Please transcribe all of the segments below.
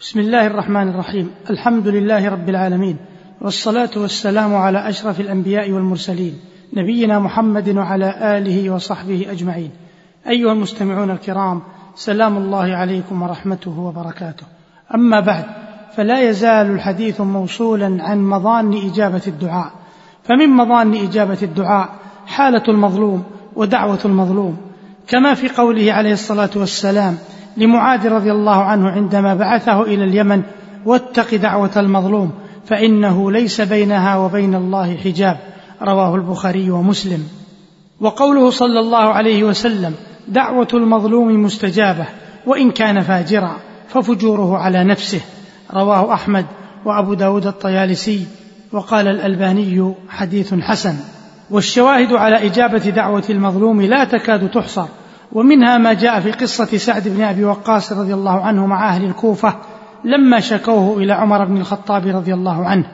بسم الله الرحمن الرحيم. الحمد لله رب العالمين والصلاة والسلام على أشرف الأنبياء والمرسلين نبينا محمد وعلى آله وصحبه أجمعين. أيها المستمعون الكرام سلام الله عليكم ورحمته وبركاته. أما بعد فلا يزال الحديث موصولا عن مظان إجابة الدعاء. فمن مظان إجابة الدعاء حالة المظلوم ودعوة المظلوم. كما في قوله عليه الصلاة والسلام لمعاذ رضي الله عنه عندما بعثه إلى اليمن واتق دعوة المظلوم فإنه ليس بينها وبين الله حجاب. رواه البخاري ومسلم. وقوله صلى الله عليه وسلم دعوة المظلوم مستجابة وإن كان فاجرا ففجوره على نفسه. رواه أحمد وأبو داود الطيالسي. وقال الألباني حديث حسن. والشواهد على إجابة دعوة المظلوم لا تكاد تحصر. ومنها ما جاء في قصة سعد بن أبي وقاص رضي الله عنه مع أهل الكوفة لما شكوه إلى عمر بن الخطاب رضي الله عنه.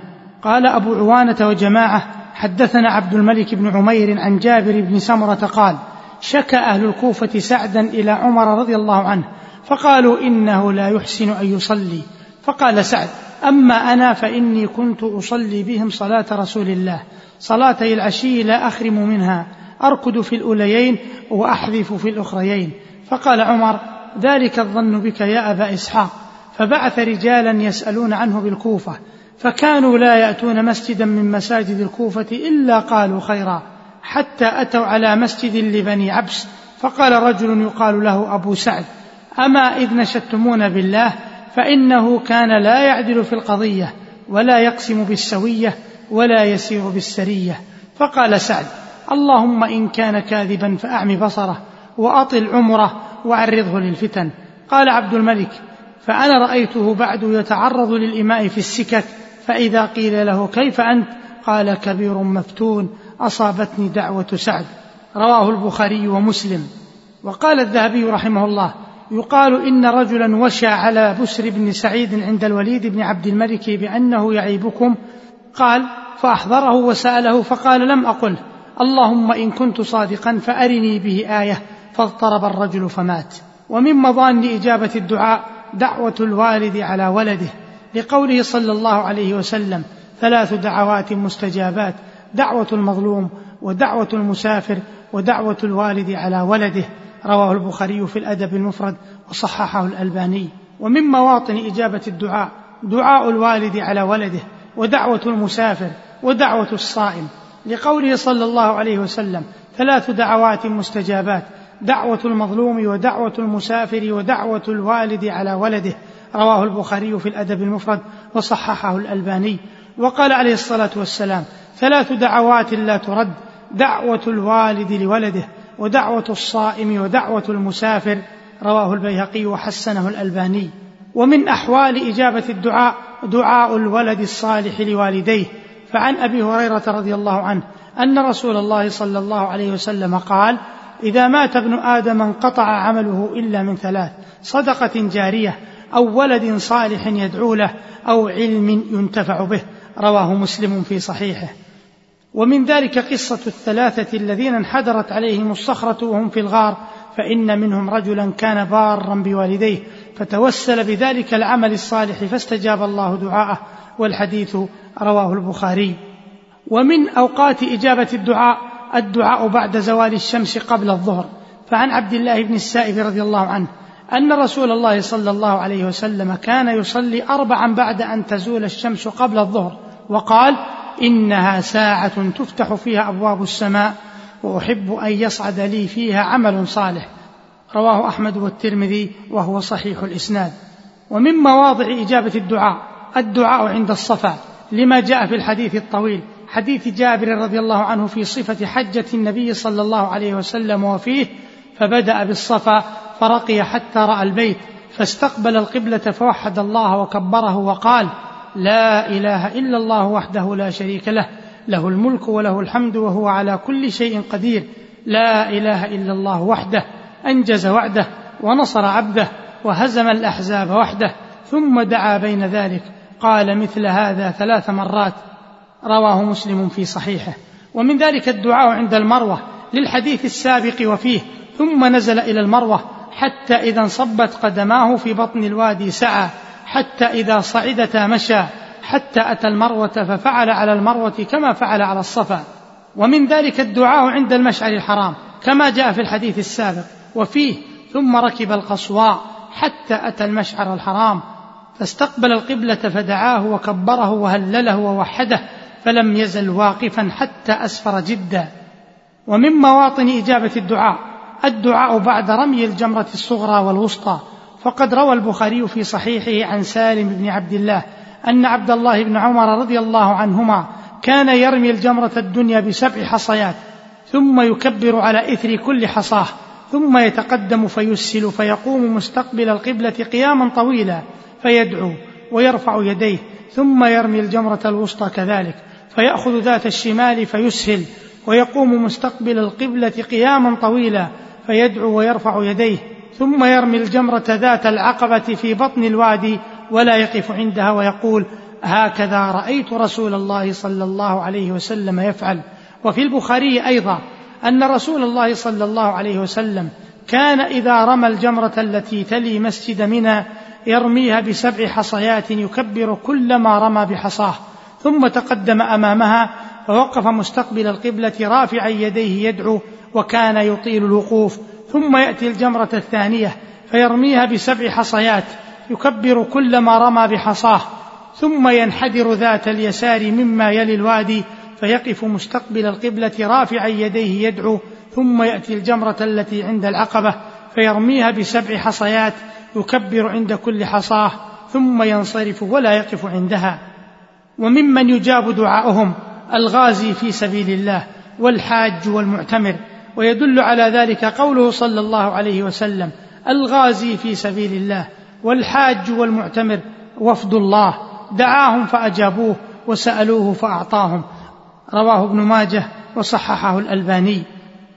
قال أبو عوانة وجماعة حدثنا عبد الملك بن عمير عن جابر بن سمرة قال شكى أهل الكوفة سعدا إلى عمر رضي الله عنه فقالوا إنه لا يحسن أن يصلي. فقال سعد أما أنا فإني كنت أصلي بهم صلاة رسول الله صلاتي العشي لا أخرم منها أركض في الأوليين وأحذف في الأخريين. فقال عمر ذلك الظن بك يا أبا إسحاق. فبعث رجالا يسألون عنه بالكوفة. فكانوا لا يأتون مسجدا من مساجد الكوفة إلا قالوا خيرا حتى أتوا على مسجد لبني عبس. فقال رجل يقال له أبو سعد أما إذ نشدتمون بالله فإنه كان لا يعدل في القضية ولا يقسم بالسوية ولا يسير بالسرية. فقال سعد اللهم إن كان كاذبا فأعم بصره وأطل عمره وعرضه للفتن. قال عبد الملك فأنا رأيته بعد يتعرض للإماء في السكك فإذا قيل له كيف أنت؟ قال كبير مفتون أصابتني دعوة سعد. رواه البخاري ومسلم. وقال الذهبي رحمه الله يقال إن رجلا وشى على بسر بن سعيد عند الوليد بن عبد الملك بأنه يعيبكم. قال فأحضره وسأله فقال لم أقله اللهم إن كنت صادقا فأرني به آية فاضطرب الرجل فمات. ومن مظان إجابة الدعاء دعوة الوالد على ولده. لقوله صلى الله عليه وسلم ثلاث دعوات مستجابات دعوة المظلوم ودعوة المسافر ودعوة الوالد على ولده. رواه البخاري في الأدب المفرد وصححه الألباني. ومن مواطن إجابة الدعاء دعاء الوالد على ولده ودعوة المسافر ودعوة الصائم. لقوله صلى الله عليه وسلم ثلاث دعوات مستجابات دعوة المظلوم ودعوة المسافر ودعوة الوالد على ولده. رواه البخاري في الأدب المفرد وصححه الألباني. وقال عليه الصلاة والسلام ثلاث دعوات لا ترد دعوة الوالد لولده ودعوة الصائم ودعوة المسافر. رواه البيهقي وحسنه الألباني. ومن أحوال إجابة الدعاء دعاء الولد الصالح لوالديه. فعن أبي هريرة رضي الله عنه أن رسول الله صلى الله عليه وسلم قال إذا مات ابن آدم انقطع عمله إلا من ثلاث صدقة جارية أو ولد صالح يدعو له أو علم ينتفع به. رواه مسلم في صحيحه. ومن ذلك قصة الثلاثة الذين انحدرت عليهم الصخرة وهم في الغار فإن منهم رجلا كان بارا بوالديه فتوسل بذلك العمل الصالح فاستجاب الله دعاءه والحديث رواه البخاري. ومن أوقات إجابة الدعاء الدعاء بعد زوال الشمس قبل الظهر. فعن عبد الله بن السائب رضي الله عنه أن رسول الله صلى الله عليه وسلم كان يصلي اربعا بعد أن تزول الشمس قبل الظهر وقال إنها ساعة تفتح فيها أبواب السماء وأحب أن يصعد لي فيها عمل صالح. رواه أحمد والترمذي وهو صحيح الإسناد. ومن مواضع إجابة الدعاء الدعاء عند الصفا لما جاء في الحديث الطويل حديث جابر رضي الله عنه في صفة حجة النبي صلى الله عليه وسلم وفيه فبدأ بالصفا فرقي حتى رأى البيت فاستقبل القبلة فوحد الله وكبره وقال لا إله إلا الله وحده لا شريك له له الملك وله الحمد وهو على كل شيء قدير لا إله إلا الله وحده أنجز وعده ونصر عبده وهزم الأحزاب وحده ثم دعا بين ذلك قال مثل هذا ثلاث مرات رواه مسلم في صحيحه. ومن ذلك الدعاء عند المروة للحديث السابق وفيه ثم نزل إلى المروة حتى إذا انصبت قدماه في بطن الوادي سعى حتى إذا صعدتا مشى حتى أتى المروة ففعل على المروة كما فعل على الصفا. ومن ذلك الدعاء عند المشعر الحرام كما جاء في الحديث السابق. وفيه ثم ركب القصواء حتى أتى المشعر الحرام فاستقبل القبلة فدعاه وكبره وهلله ووحده فلم يزل واقفا حتى أسفر جدا. ومن مواطن إجابة الدعاء الدعاء بعد رمي الجمرة الصغرى والوسطى. فقد روى البخاري في صحيحه عن سالم بن عبد الله أن عبد الله بن عمر رضي الله عنهما كان يرمي الجمرة الدنيا بسبع حصيات ثم يكبر على إثر كل حصاة. ثم يتقدم فيسل فيقوم مستقبل القبلة قياما طويلا فيدعو ويرفع يديه ثم يرمي الجمرة الوسطى كذلك فيأخذ ذات الشمال فيسهل ويقوم مستقبل القبلة قياما طويلا فيدعو ويرفع يديه ثم يرمي الجمرة ذات العقبة في بطن الوادي ولا يقف عندها ويقول هكذا رأيت رسول الله صلى الله عليه وسلم يفعل وفي البخاري أيضا أن رسول الله صلى الله عليه وسلم كان إذا رمى الجمرة التي تلي مسجد منى يرميها بسبع حصيات يكبر كلما رمى بحصاه ثم تقدم أمامها فوقف مستقبل القبلة رافعا يديه يدعو وكان يطيل الوقوف ثم يأتي الجمرة الثانية فيرميها بسبع حصيات يكبر كلما رمى بحصاه ثم ينحدر ذات اليسار مما يلي الوادي فيقف مستقبل القبلة رافعا يديه يدعو ثم يأتي الجمرة التي عند العقبة فيرميها بسبع حصيات يكبر عند كل حصاه ثم ينصرف ولا يقف عندها. وممن يجاب دعاؤهم الغازي في سبيل الله والحاج والمعتمر. ويدل على ذلك قوله صلى الله عليه وسلم الغازي في سبيل الله والحاج والمعتمر وفد الله. دعاهم فأجابوه وسألوه فأعطاهم. رواه ابن ماجه وصححه الألباني.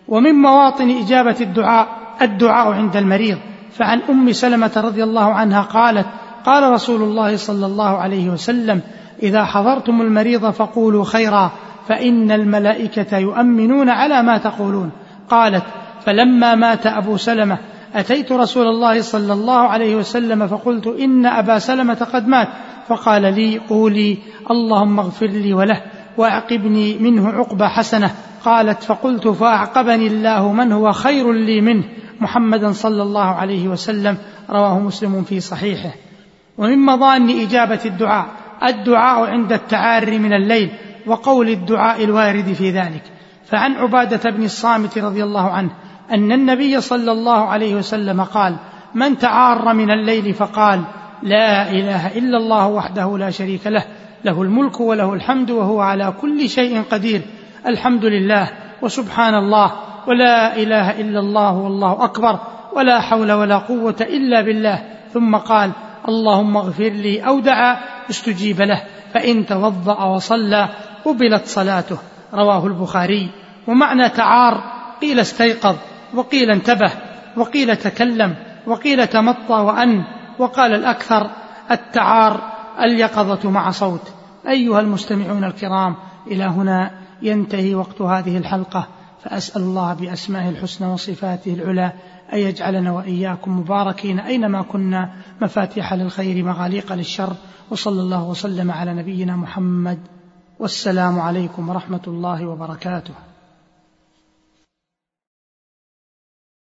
ومن مواطن إجابة الدعاء الدعاء عند المريض. فعن أم سلمة رضي الله عنها قالت قال رسول الله صلى الله عليه وسلم إذا حضرتم المريض فقولوا خيرا فإن الملائكة يؤمنون على ما تقولون. قالت فلما مات أبو سلمة أتيت رسول الله صلى الله عليه وسلم فقلت إن أبا سلمة قد مات. فقال لي قولي اللهم اغفر لي وله. واعقبني منه عقبى حسنة. قالت فقلت فاعقبني الله من هو خير لي منه. محمدا صلى الله عليه وسلم. رواه مسلم في صحيحه. ومن مظان إجابة الدعاء. الدعاء عند التعاري من الليل وقول الدعاء الوارد في ذلك. فعن عبادة بن الصامت رضي الله عنه أن النبي صلى الله عليه وسلم قال من تعار من الليل فقال لا إله إلا الله وحده لا شريك له له الملك وله الحمد وهو على كل شيء قدير. الحمد لله وسبحان الله ولا إله إلا الله والله أكبر ولا حول ولا قوة إلا بالله. ثم قال اللهم اغفر لي أو دعا استجيب له. فإن توضأ وصلى قبلت صلاته. رواه البخاري. ومعنى تعار قيل استيقظ وقيل انتبه وقيل تكلم وقيل تمطى وأن. وقال الأكثر التعار اليقظة مع صوت. أيها المستمعون الكرام إلى هنا ينتهي وقت هذه الحلقة. فأسأل الله بأسمائه الحسنى وصفاته العلى أن يجعلنا وإياكم مباركين أينما كنا مفاتيح للخير مغاليق للشر. وصلى الله وسلم على نبينا محمد. والسلام عليكم ورحمة الله وبركاته.